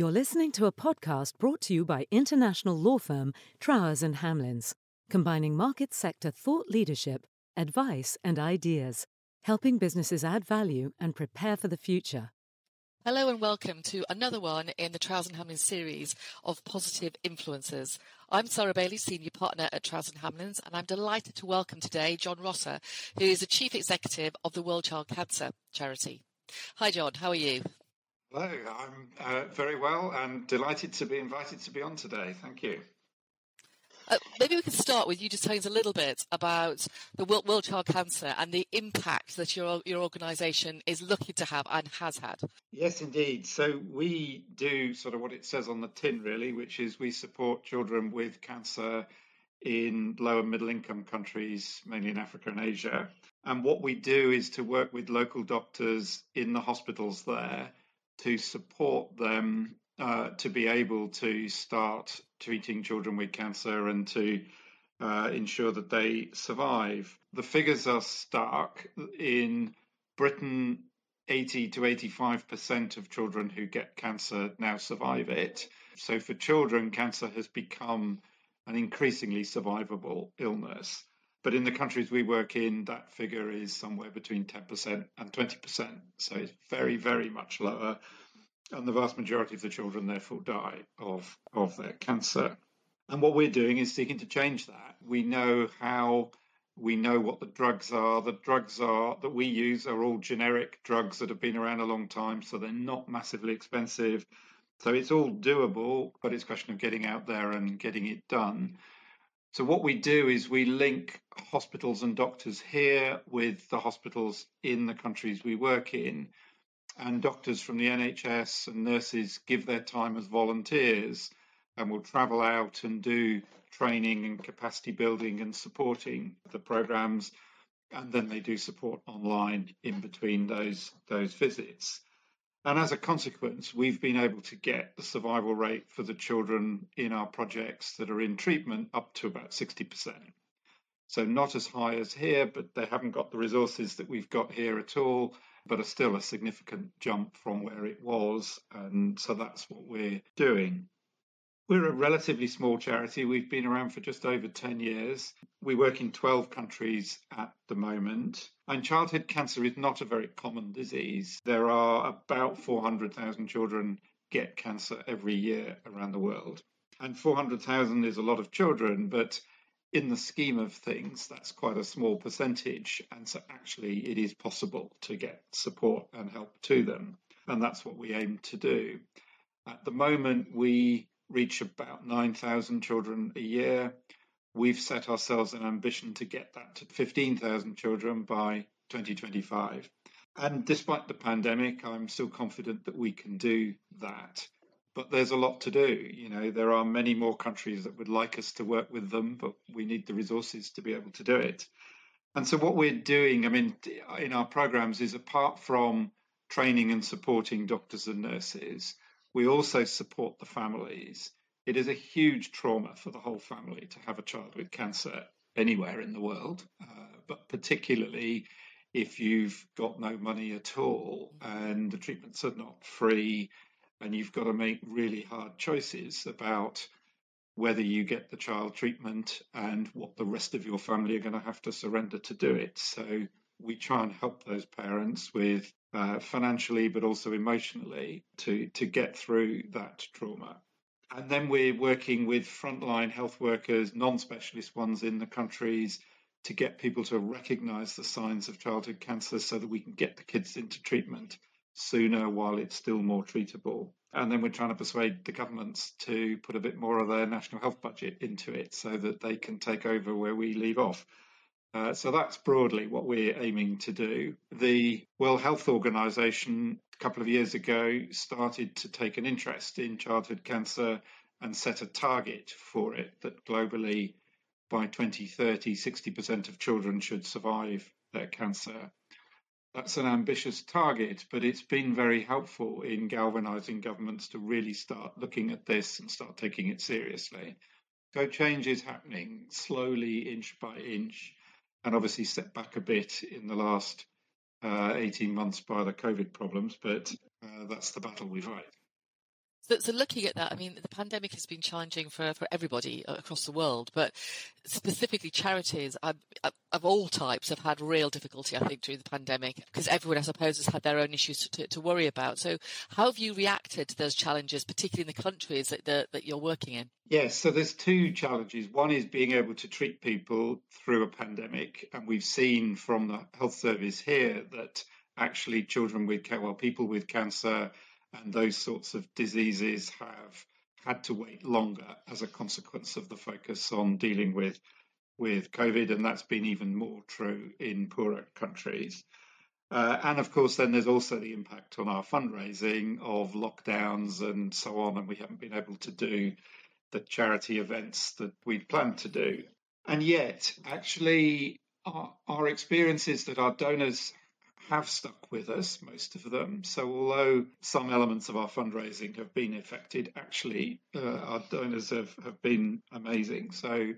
You're listening to a podcast brought to you by international law firm Trowers and Hamlins, combining market sector thought leadership, advice, and ideas, helping businesses add value and prepare for the future. Hello and welcome to another one in the Trowers and Hamlins series of positive influencers. I'm Sarah Bailey, senior partner at Trowers and Hamlins, and I'm delighted to welcome today John Rosser, who is the chief executive of the World Child Cancer Charity. Hi, John. How are you? Hello, I'm uh, very well and delighted to be invited to be on today. Thank you. Uh, maybe we could start with you just telling us a little bit about the World, World Child Cancer and the impact that your your organisation is looking to have and has had. Yes, indeed. So we do sort of what it says on the tin, really, which is we support children with cancer in low and middle income countries, mainly in Africa and Asia. And what we do is to work with local doctors in the hospitals there to support them uh, to be able to start treating children with cancer and to uh, ensure that they survive. The figures are stark. In Britain, 80 to 85% of children who get cancer now survive it. So, for children, cancer has become an increasingly survivable illness. But in the countries we work in, that figure is somewhere between 10% and 20%. So it's very, very much lower. And the vast majority of the children, therefore, die of, of their cancer. And what we're doing is seeking to change that. We know how, we know what the drugs are. The drugs are that we use are all generic drugs that have been around a long time, so they're not massively expensive. So it's all doable, but it's a question of getting out there and getting it done. So what we do is we link hospitals and doctors here with the hospitals in the countries we work in. And doctors from the NHS and nurses give their time as volunteers and will travel out and do training and capacity building and supporting the programs. And then they do support online in between those, those visits. And as a consequence, we've been able to get the survival rate for the children in our projects that are in treatment up to about 60%. So, not as high as here, but they haven't got the resources that we've got here at all, but are still a significant jump from where it was. And so that's what we're doing. We're a relatively small charity. We've been around for just over 10 years. We work in 12 countries at the moment. And childhood cancer is not a very common disease. There are about 400,000 children get cancer every year around the world. And 400,000 is a lot of children, but in the scheme of things, that's quite a small percentage. And so actually, it is possible to get support and help to them. And that's what we aim to do. At the moment, we reach about 9,000 children a year. We've set ourselves an ambition to get that to 15,000 children by 2025. And despite the pandemic, I'm still confident that we can do that. But there's a lot to do. You know, there are many more countries that would like us to work with them, but we need the resources to be able to do it. And so, what we're doing, I mean, in our programs is apart from training and supporting doctors and nurses, we also support the families. It is a huge trauma for the whole family to have a child with cancer anywhere in the world, uh, but particularly if you've got no money at all and the treatments are not free and you've got to make really hard choices about whether you get the child treatment and what the rest of your family are going to have to surrender to do it. So we try and help those parents with uh, financially, but also emotionally to, to get through that trauma. And then we're working with frontline health workers, non specialist ones in the countries, to get people to recognize the signs of childhood cancer so that we can get the kids into treatment sooner while it's still more treatable. And then we're trying to persuade the governments to put a bit more of their national health budget into it so that they can take over where we leave off. Uh, so that's broadly what we're aiming to do. The World Health Organization, a couple of years ago, started to take an interest in childhood cancer and set a target for it that globally by 2030, 60% of children should survive their cancer. That's an ambitious target, but it's been very helpful in galvanizing governments to really start looking at this and start taking it seriously. So change is happening slowly, inch by inch and obviously set back a bit in the last uh, 18 months by the COVID problems, but uh, that's the battle we fight. So, so, looking at that, I mean, the pandemic has been challenging for, for everybody uh, across the world, but specifically charities of, of all types have had real difficulty, I think, during the pandemic because everyone, I suppose, has had their own issues to, to worry about. So, how have you reacted to those challenges, particularly in the countries that, that, that you're working in? Yes, so there's two challenges. One is being able to treat people through a pandemic, and we've seen from the health service here that actually children with well, people with cancer and those sorts of diseases have had to wait longer as a consequence of the focus on dealing with with COVID, and that's been even more true in poorer countries. Uh, and of course, then there's also the impact on our fundraising of lockdowns and so on, and we haven't been able to do the charity events that we'd planned to do. And yet, actually, our, our experience is that our donors have stuck with us, most of them. So, although some elements of our fundraising have been affected, actually, uh, our donors have, have been amazing. So,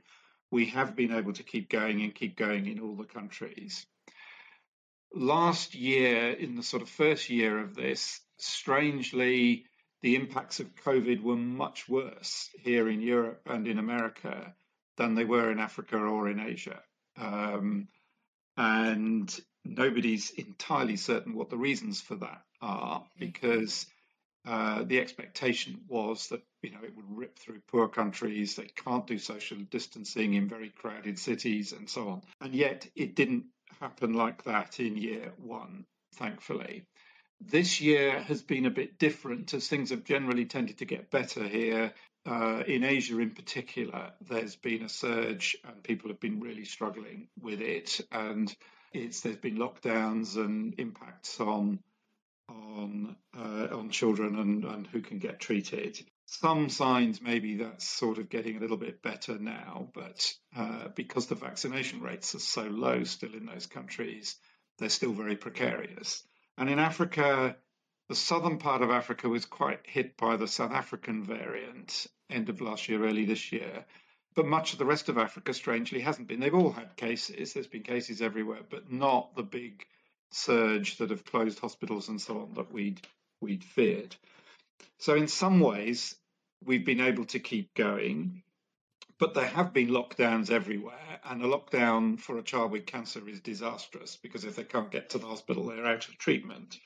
we have been able to keep going and keep going in all the countries. Last year, in the sort of first year of this, strangely, the impacts of COVID were much worse here in Europe and in America than they were in Africa or in Asia. Um, and nobody's entirely certain what the reasons for that are mm-hmm. because uh, the expectation was that you know it would rip through poor countries. They can't do social distancing in very crowded cities and so on. And yet it didn't happen like that in year one, thankfully. This year has been a bit different as things have generally tended to get better here. Uh, in Asia, in particular, there's been a surge and people have been really struggling with it. And it's there's been lockdowns and impacts on on uh, on children and, and who can get treated. Some signs maybe that's sort of getting a little bit better now, but uh, because the vaccination rates are so low still in those countries, they're still very precarious. And in Africa, the southern part of Africa was quite hit by the South African variant end of last year, early this year. But much of the rest of Africa, strangely, hasn't been. They've all had cases. There's been cases everywhere, but not the big surge that have closed hospitals and so on that we'd we'd feared. So in some ways, we've been able to keep going, but there have been lockdowns everywhere, and a lockdown for a child with cancer is disastrous because if they can't get to the hospital, they're out of treatment,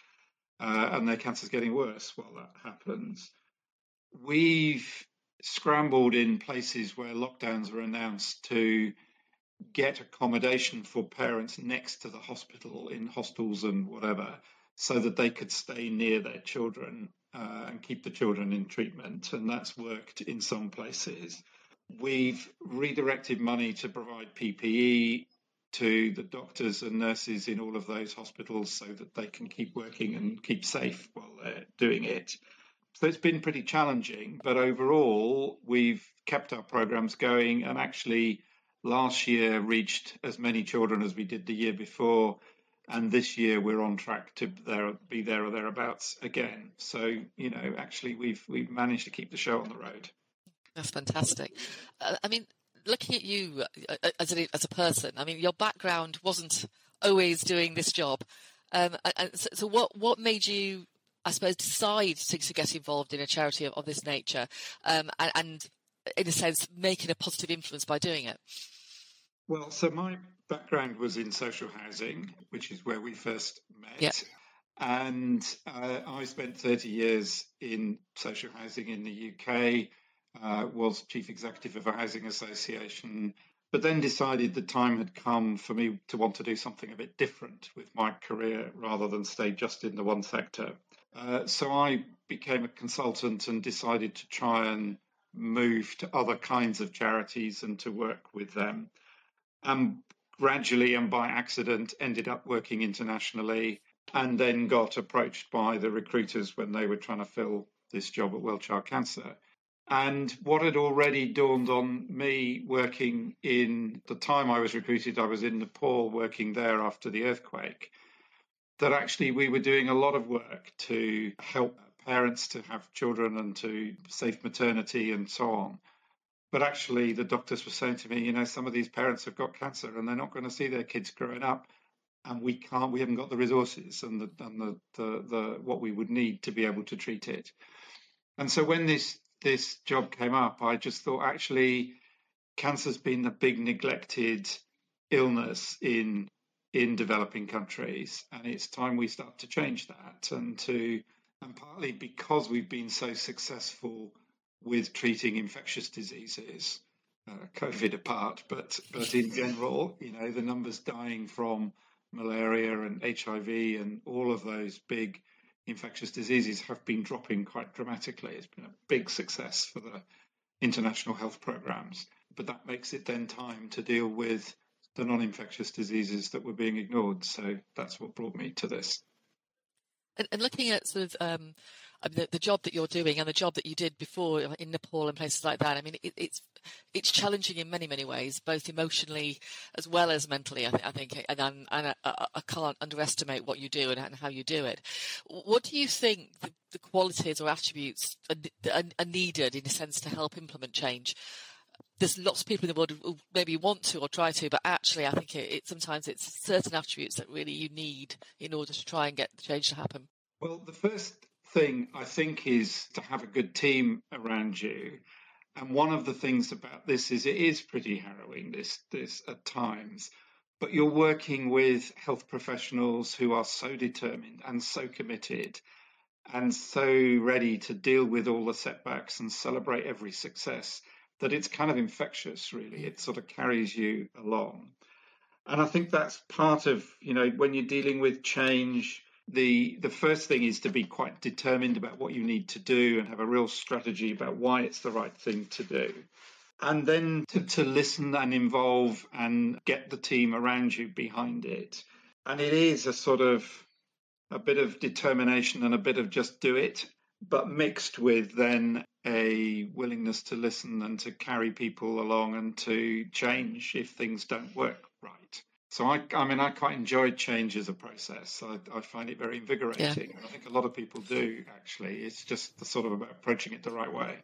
uh, and their cancer's getting worse while that happens. We've scrambled in places where lockdowns were announced to get accommodation for parents next to the hospital in hostels and whatever so that they could stay near their children uh, and keep the children in treatment. And that's worked in some places. We've redirected money to provide PPE to the doctors and nurses in all of those hospitals so that they can keep working and keep safe while they're doing it. So it's been pretty challenging, but overall, we've kept our programs going and actually last year reached as many children as we did the year before. And this year we're on track to there, be there or thereabouts again. So, you know, actually we've, we've managed to keep the show on the road. That's fantastic. Uh, I mean, looking at you uh, as a, as a person, I mean, your background wasn't always doing this job. Um, so, so what, what made you I suppose, decide to, to get involved in a charity of, of this nature um, and, and, in a sense, making a positive influence by doing it? Well, so my background was in social housing, which is where we first met. Yeah. And uh, I spent 30 years in social housing in the UK, uh, was chief executive of a housing association, but then decided the time had come for me to want to do something a bit different with my career rather than stay just in the one sector. Uh, so I became a consultant and decided to try and move to other kinds of charities and to work with them. And gradually and by accident ended up working internationally and then got approached by the recruiters when they were trying to fill this job at World Child Cancer. And what had already dawned on me working in the time I was recruited, I was in Nepal working there after the earthquake that actually we were doing a lot of work to help parents to have children and to safe maternity and so on. But actually, the doctors were saying to me, you know, some of these parents have got cancer and they're not going to see their kids growing up, and we can't, we haven't got the resources and the and the, the, the what we would need to be able to treat it. And so when this this job came up, I just thought actually cancer's been the big neglected illness in in developing countries, and it's time we start to change that and to and partly because we've been so successful with treating infectious diseases, uh, COVID apart, but but in general, you know, the numbers dying from malaria and HIV and all of those big infectious diseases have been dropping quite dramatically. It's been a big success for the international health programs, but that makes it then time to deal with the non-infectious diseases that were being ignored. So that's what brought me to this. And, and looking at sort of um, uh, the, the, job that you're doing and the job that you did before in Nepal and places like that, I mean, it, it's it's challenging in many many ways, both emotionally as well as mentally. I, th- I think, and, and I, uh, uh, I, can't underestimate what you do and, and, how you do it. What do you think the, the qualities or attributes are, are needed in a sense to help implement change? There's lots of people in the world who maybe want to or try to, but actually, I think it, it, sometimes it's certain attributes that really you need in order to try and get the change to happen. Well, the first thing I think is to have a good team around you. And one of the things about this is it is pretty harrowing this this at times. But you're working with health professionals who are so determined and so committed and so ready to deal with all the setbacks and celebrate every success that it's kind of infectious, really. Mm. It sort of carries you along. And I think that's part of, you know, when you're dealing with change, the the first thing is to be quite determined about what you need to do and have a real strategy about why it's the right thing to do. And then to, to listen and involve and get the team around you behind it. And it is a sort of a bit of determination and a bit of just do it but mixed with then a willingness to listen and to carry people along and to change if things don't work right. So I, I mean, I quite enjoy change as a process. I, I find it very invigorating. Yeah. I think a lot of people do actually. It's just the sort of about approaching it the right way.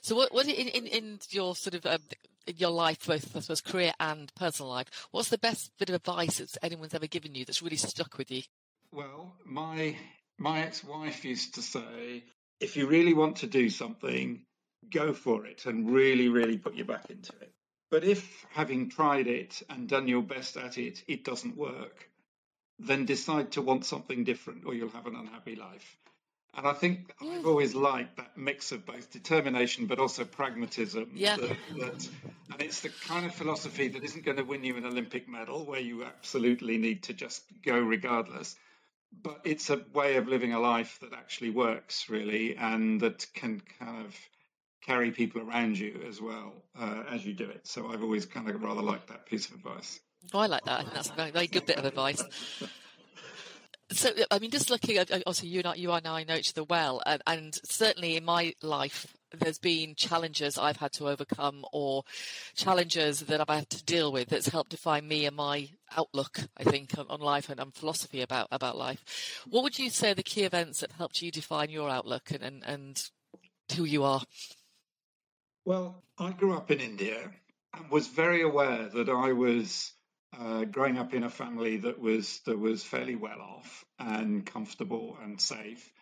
So, what, what in, in, in your sort of um, in your life, both I suppose career and personal life, what's the best bit of advice that anyone's ever given you that's really stuck with you? Well, my my ex wife used to say, if you really want to do something, go for it and really, really put your back into it. But if having tried it and done your best at it, it doesn't work, then decide to want something different or you'll have an unhappy life. And I think I've always liked that mix of both determination but also pragmatism. Yeah. That, that, and it's the kind of philosophy that isn't going to win you an Olympic medal where you absolutely need to just go regardless but it's a way of living a life that actually works really and that can kind of carry people around you as well uh, as you do it. So i've always kind of rather liked that piece of advice. Oh, i like that. I think that's a very, very good bit of advice so i mean just looking at also you and I, you and i know each other well and, and certainly in my life there's been challenges I've had to overcome or challenges that I've had to deal with that's helped define me and my outlook, I think, on, on life and, and, philosophy about, about life. What would you say are the key events that helped you define your outlook and, and, and who you are? Well, I grew up in India and was very aware that I was uh, growing up in a family that was that was fairly well off and comfortable and safe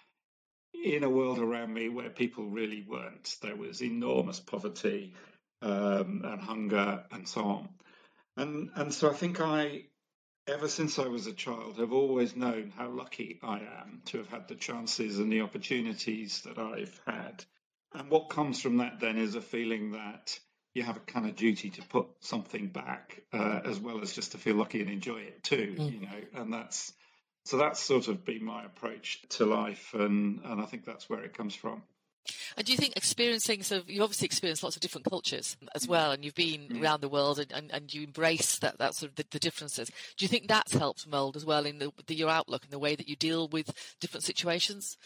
in a world around me where people really weren't. There was enormous poverty um, and hunger and so on. And, and so I think I, ever since I was a child, have always known how lucky I am to have had the chances and the opportunities that I've had. And what comes from that then is a feeling that you have a kind of duty to put something back, uh, as well as just to feel lucky and enjoy it too, mm. you know. And that's so that's sort of been my approach to life, and, and I think that's where it comes from. And do you think experiencing, so you obviously experienced lots of different cultures as well, and you've been mm. around the world and, and, and, you embrace that, that sort of the, the, differences. Do you think that's helped mould as well in the, the, your outlook and the way that you deal with different situations?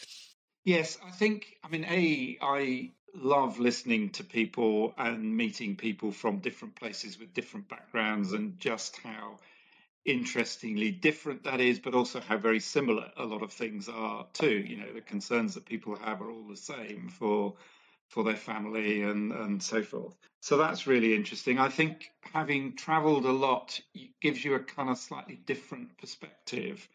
Yes, I think, I mean, A, I love listening to people and meeting people from different places with different backgrounds and just how interestingly different that is, but also how very similar a lot of things are too. You know, the concerns that people have are all the same for for their family and and so forth. So that's really interesting. I think having travelled a lot gives you a kind of slightly different perspective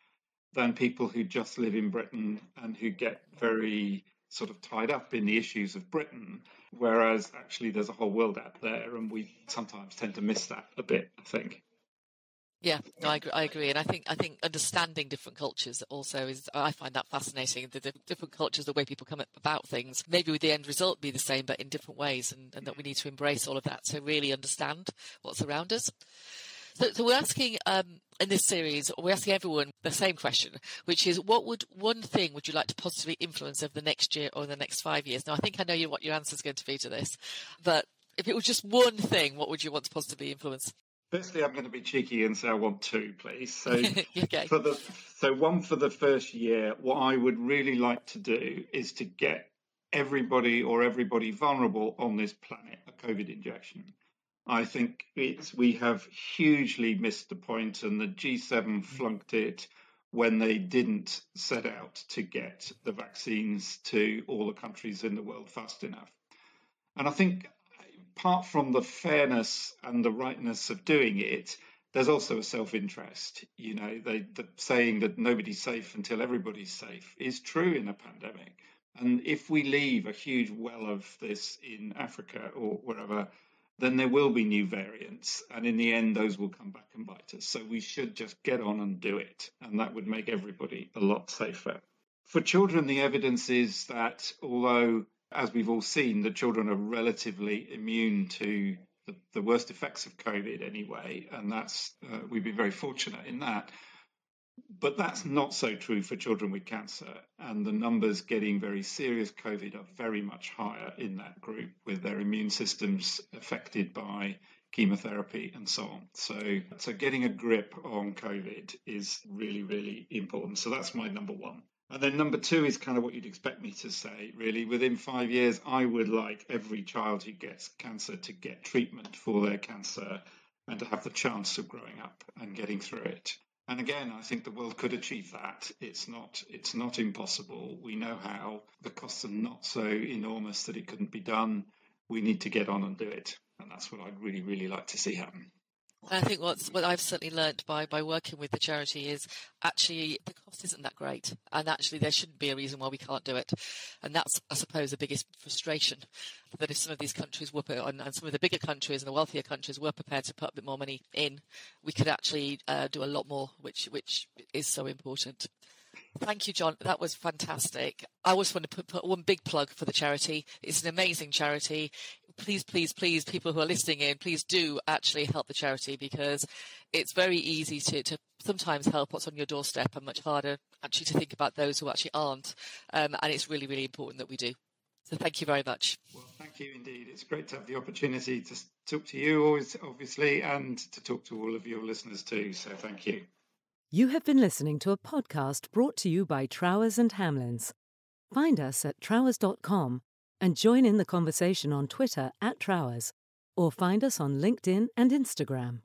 than people who just live in Britain and who get very sort of tied up in the issues of Britain, whereas actually there's a whole world out there, and we sometimes tend to miss that a bit, I think. Yeah, no, I agree, I agree, and I think I think understanding different cultures also is I find that fascinating. The, the different cultures, the way people come about things, maybe with the end result be the same, but in different ways, and, and that we need to embrace all of that to really understand what's around us. So, so we're asking um, in this series, we're asking everyone the same question, which is, what would one thing would you like to positively influence over the next year or the next five years? Now, I think I know you, what your answer is going to be to this, but if it was just one thing, what would you want to positively influence? Firstly, I'm going to be cheeky and say I want two, please. So, okay. for the so one for the first year, what I would really like to do is to get everybody or everybody vulnerable on this planet a COVID injection. I think it's we have hugely missed the point, and the G7 flunked it when they didn't set out to get the vaccines to all the countries in the world fast enough. And I think apart from the fairness and the rightness of doing it, there's also a self-interest. You know, they, the saying that nobody's safe until everybody's safe is true in a pandemic. And if we leave a huge well of this in Africa or wherever, then there will be new variants. And in the end, those will come back and bite us. So we should just get on and do it. And that would make everybody a lot safer. For children, the evidence is that although as we've all seen, the children are relatively immune to the, the worst effects of COVID anyway, and that's uh, we've been very fortunate in that. But that's not so true for children with cancer, and the numbers getting very serious COVID are very much higher in that group, with their immune systems affected by chemotherapy and so on. So, so getting a grip on COVID is really, really important. So that's my number one. And then number two is kind of what you'd expect me to say, really. Within five years, I would like every child who gets cancer to get treatment for their cancer and to have the chance of growing up and getting through it. And again, I think the world could achieve that. It's not it's not impossible. We know how. The costs are not so enormous that it couldn't be done. We need to get on and do it. And that's what I'd really, really like to see happen. I think what's what I've certainly learnt by by working with the charity is actually the cost isn't that great, and actually there shouldn't be a reason why we can't do it, and that's I suppose the biggest frustration that if some of these countries were on, and some of the bigger countries and the wealthier countries were prepared to put a bit more money in, we could actually uh, do a lot more, which which is so important. Thank you, John. That was fantastic. I always want to put, put, one big plug for the charity. It's an amazing charity. Please, please, please, people who are listening in, please do actually help the charity because it's very easy to, to sometimes help what's on your doorstep and much harder actually to think about those who actually aren't. Um, and it's really, really important that we do. So thank you very much. Well, thank you indeed. It's great to have the opportunity to talk to you, always, obviously, and to talk to all of your listeners too. So thank you. You have been listening to a podcast brought to you by Trowers and Hamlins. Find us at trowers.com and join in the conversation on Twitter at Trowers or find us on LinkedIn and Instagram.